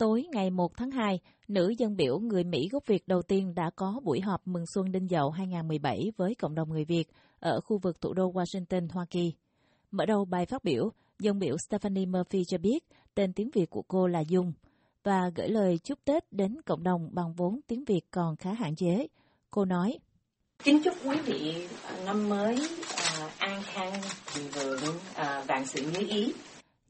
Tối ngày 1 tháng 2, nữ dân biểu người Mỹ gốc Việt đầu tiên đã có buổi họp mừng xuân Đinh Dậu 2017 với cộng đồng người Việt ở khu vực thủ đô Washington, Hoa Kỳ. Mở đầu bài phát biểu, dân biểu Stephanie Murphy cho biết tên tiếng Việt của cô là Dung và gửi lời chúc Tết đến cộng đồng bằng vốn tiếng Việt còn khá hạn chế. Cô nói, Kính chúc quý vị năm mới uh, an khang, vượng, uh, vạn sự như ý.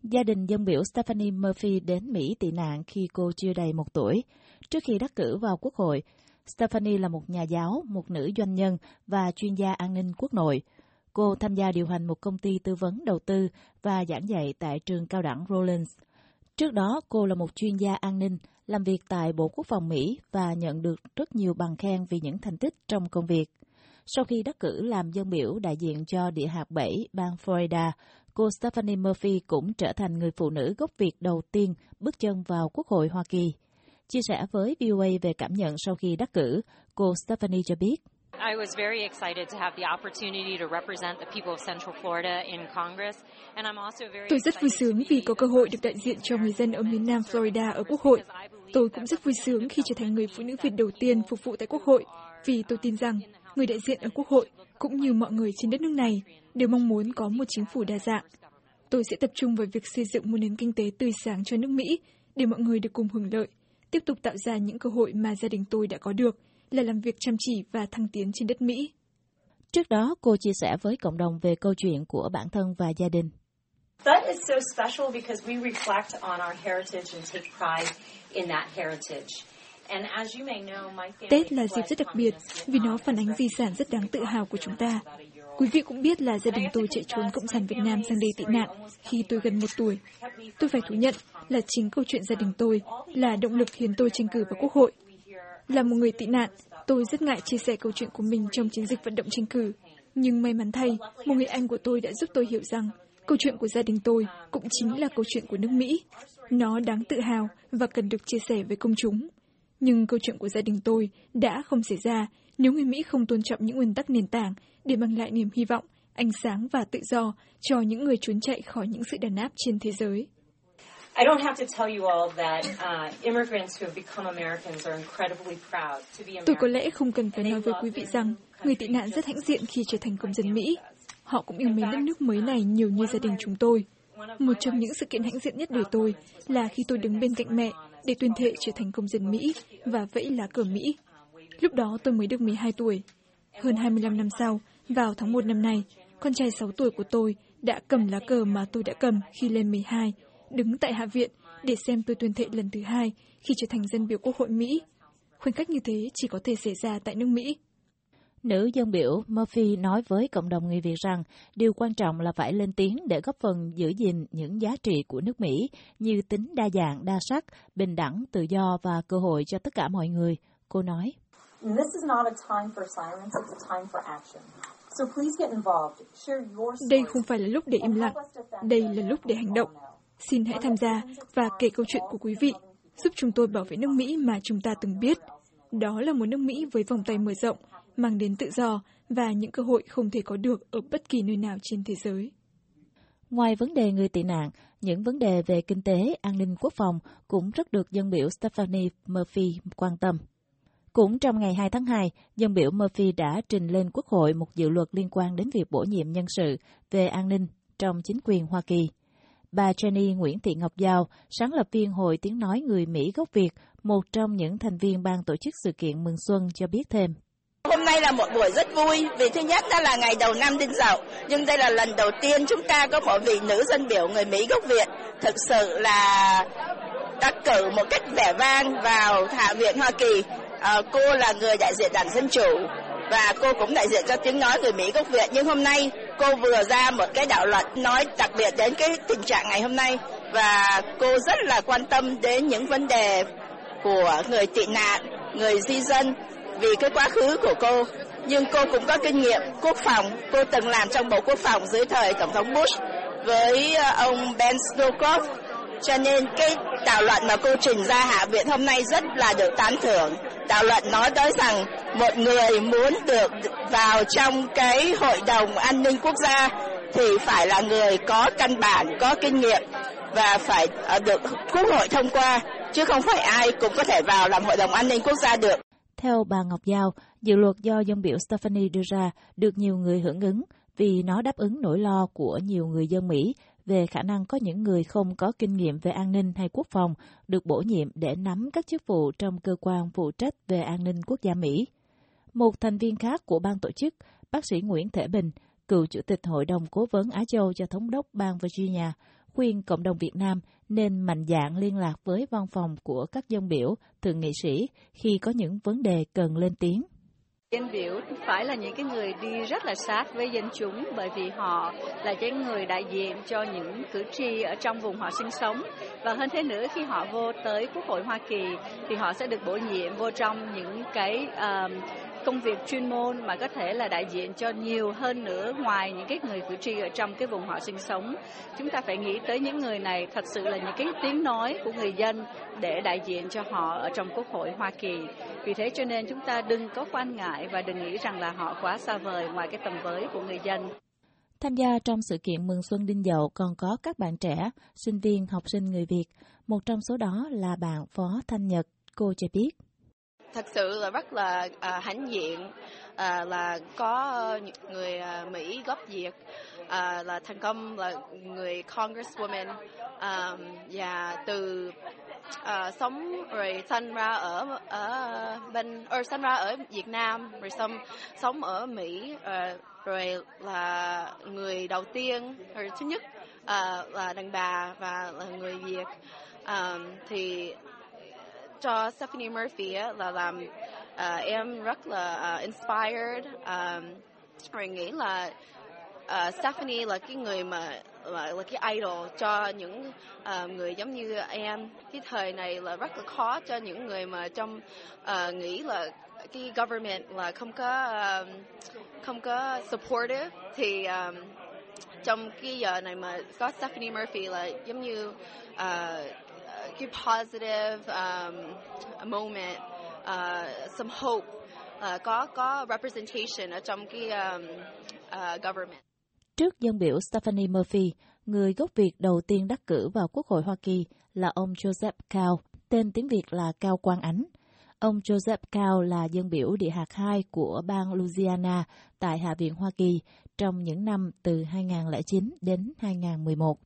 Gia đình dân biểu Stephanie Murphy đến Mỹ tị nạn khi cô chưa đầy một tuổi. Trước khi đắc cử vào Quốc hội, Stephanie là một nhà giáo, một nữ doanh nhân và chuyên gia an ninh quốc nội. Cô tham gia điều hành một công ty tư vấn đầu tư và giảng dạy tại trường cao đẳng Rollins. Trước đó, cô là một chuyên gia an ninh, làm việc tại Bộ Quốc phòng Mỹ và nhận được rất nhiều bằng khen vì những thành tích trong công việc. Sau khi đắc cử làm dân biểu đại diện cho địa hạt 7 bang Florida, cô Stephanie Murphy cũng trở thành người phụ nữ gốc Việt đầu tiên bước chân vào Quốc hội Hoa Kỳ. Chia sẻ với VOA về cảm nhận sau khi đắc cử, cô Stephanie cho biết. I was very excited to have the opportunity to represent the people of Central Florida in Congress, and I'm also very Tôi rất vui sướng vì có cơ hội được đại diện cho người dân ở miền Nam Florida ở Quốc hội. Tôi cũng rất vui sướng khi trở thành người phụ nữ Việt đầu tiên phục vụ tại Quốc hội, vì tôi tin rằng người đại diện ở Quốc hội cũng như mọi người trên đất nước này đều mong muốn có một chính phủ đa dạng. Tôi sẽ tập trung vào việc xây dựng một nền kinh tế tươi sáng cho nước Mỹ để mọi người được cùng hưởng lợi, tiếp tục tạo ra những cơ hội mà gia đình tôi đã có được là làm việc chăm chỉ và thăng tiến trên đất Mỹ. Trước đó, cô chia sẻ với cộng đồng về câu chuyện của bản thân và gia đình. That is so special because we reflect on our heritage and take pride in that heritage. And as you may know, my family Tết là dịp rất đặc biệt vì nó phản ánh di sản rất đáng tự hào của chúng ta. Quý vị cũng biết là gia đình tôi chạy trốn Cộng sản Việt Nam sang đây tị nạn khi tôi gần một tuổi. Tôi phải thú nhận là chính câu chuyện gia đình tôi là động lực khiến tôi tranh cử vào Quốc hội. Là một người tị nạn, tôi rất ngại chia sẻ câu chuyện của mình trong chiến dịch vận động tranh cử. Nhưng may mắn thay, một người anh của tôi đã giúp tôi hiểu rằng câu chuyện của gia đình tôi cũng chính là câu chuyện của nước Mỹ. Nó đáng tự hào và cần được chia sẻ với công chúng. Nhưng câu chuyện của gia đình tôi đã không xảy ra nếu người Mỹ không tôn trọng những nguyên tắc nền tảng để mang lại niềm hy vọng, ánh sáng và tự do cho những người trốn chạy khỏi những sự đàn áp trên thế giới. I don't have to tell you all that uh, immigrants who have become Americans are incredibly proud to be Tôi có lẽ không cần phải nói với quý vị rằng người tị nạn rất hãnh diện khi trở thành công dân Mỹ. Họ cũng yêu mến đất nước mới này nhiều như gia đình chúng tôi. Một trong những sự kiện hãnh diện nhất đời tôi là khi tôi đứng bên cạnh mẹ để tuyên thệ trở thành công dân Mỹ và vẫy lá cờ Mỹ. Lúc đó tôi mới được 12 tuổi. Hơn 25 năm sau, vào tháng 1 năm nay, con trai 6 tuổi của tôi đã cầm lá cờ mà tôi đã cầm khi lên 12, đứng tại Hạ viện để xem tôi tuyên thệ lần thứ hai khi trở thành dân biểu Quốc hội Mỹ. Khoảnh khắc như thế chỉ có thể xảy ra tại nước Mỹ. Nữ dân biểu Murphy nói với cộng đồng người Việt rằng điều quan trọng là phải lên tiếng để góp phần giữ gìn những giá trị của nước Mỹ như tính đa dạng, đa sắc, bình đẳng, tự do và cơ hội cho tất cả mọi người. Cô nói. And this is not a time for silence, it's a time for action. So please get involved. Share your Đây story. không phải là lúc để im lặng, đây là lúc để hành động. Xin hãy tham gia và kể câu chuyện của quý vị, giúp chúng tôi bảo vệ nước Mỹ mà chúng ta từng biết. Đó là một nước Mỹ với vòng tay mở rộng, mang đến tự do và những cơ hội không thể có được ở bất kỳ nơi nào trên thế giới. Ngoài vấn đề người tị nạn, những vấn đề về kinh tế, an ninh quốc phòng cũng rất được dân biểu Stephanie Murphy quan tâm. Cũng trong ngày 2 tháng 2, dân biểu Murphy đã trình lên Quốc hội một dự luật liên quan đến việc bổ nhiệm nhân sự về an ninh trong chính quyền Hoa Kỳ. Bà Jenny Nguyễn Thị Ngọc Giao, sáng lập viên Hội Tiếng Nói Người Mỹ gốc Việt, một trong những thành viên ban tổ chức sự kiện Mừng Xuân cho biết thêm. Hôm nay là một buổi rất vui vì thứ nhất đó là ngày đầu năm Đinh Dậu, nhưng đây là lần đầu tiên chúng ta có một vị nữ dân biểu người Mỹ gốc Việt thực sự là đắc cử một cách vẻ vang vào Hạ viện Hoa Kỳ. Ờ, cô là người đại diện đảng Dân Chủ và cô cũng đại diện cho tiếng nói người Mỹ gốc Việt. Nhưng hôm nay cô vừa ra một cái đạo luật nói đặc biệt đến cái tình trạng ngày hôm nay và cô rất là quan tâm đến những vấn đề của người tị nạn, người di dân vì cái quá khứ của cô. Nhưng cô cũng có kinh nghiệm quốc phòng. Cô từng làm trong Bộ Quốc phòng dưới thời Tổng thống Bush với ờ, ông Ben Snowcroft. Cho nên cái đạo luận mà cô trình ra Hạ viện hôm nay rất là được tán thưởng. Đạo luận nói tới rằng một người muốn được vào trong cái Hội đồng An ninh Quốc gia thì phải là người có căn bản, có kinh nghiệm và phải ờ, được Quốc hội thông qua. chứ không phải ai cũng có thể vào làm Hội đồng An ninh Quốc gia được. Theo bà Ngọc Giao, dự luật do dân biểu Stephanie đưa ra được nhiều người hưởng ứng vì nó đáp ứng nỗi lo của nhiều người dân Mỹ về khả năng có những người không có kinh nghiệm về an ninh hay quốc phòng được bổ nhiệm để nắm các chức vụ trong cơ quan phụ trách về an ninh quốc gia Mỹ. Một thành viên khác của ban tổ chức, bác sĩ Nguyễn Thể Bình, cựu chủ tịch Hội đồng Cố vấn Á Châu cho thống đốc bang Virginia, khuyên cộng đồng Việt Nam nên mạnh dạn liên lạc với văn phòng của các dân biểu, thượng nghị sĩ khi có những vấn đề cần lên tiếng. Dân biểu phải là những cái người đi rất là sát với dân chúng bởi vì họ là những người đại diện cho những cử tri ở trong vùng họ sinh sống. Và hơn thế nữa khi họ vô tới Quốc hội Hoa Kỳ thì họ sẽ được bổ nhiệm vô trong những cái uh, công việc chuyên môn mà có thể là đại diện cho nhiều hơn nữa ngoài những cái người cử tri ở trong cái vùng họ sinh sống. Chúng ta phải nghĩ tới những người này thật sự là những cái tiếng nói của người dân để đại diện cho họ ở trong Quốc hội Hoa Kỳ. Vì thế cho nên chúng ta đừng có quan ngại và đừng nghĩ rằng là họ quá xa vời ngoài cái tầm với của người dân. Tham gia trong sự kiện mừng xuân Đinh Dậu còn có các bạn trẻ, sinh viên, học sinh người Việt. Một trong số đó là bạn Phó Thanh Nhật, cô cho biết thật sự là rất là à, hãnh diện à, là có người à, Mỹ gốc Việt à, là thành công là người Congresswoman à, và từ à, sống rồi sinh ra ở ở bên ở sinh ra ở Việt Nam rồi xong sống ở Mỹ à, rồi là người đầu tiên rồi thứ nhất à, là đàn bà và là người Việt. À, thì cho Stephanie Murphy là làm uh, em rất là uh, inspired um, rồi nghĩ là uh, Stephanie là cái người mà là, là cái idol cho những uh, người giống như em. Cái thời này là rất là khó cho những người mà trong uh, nghĩ là cái government là không có um, không có supportive. Thì um, trong cái giờ này mà có Stephanie Murphy là giống như uh, cái positive um, moment, uh, some hope, uh, có có representation ở trong cái um, uh, government. Trước dân biểu Stephanie Murphy, người gốc Việt đầu tiên đắc cử vào Quốc hội Hoa Kỳ là ông Joseph Cao, tên tiếng Việt là Cao Quang Ánh. Ông Joseph Cao là dân biểu địa hạt 2 của bang Louisiana tại Hạ viện Hoa Kỳ trong những năm từ 2009 đến 2011.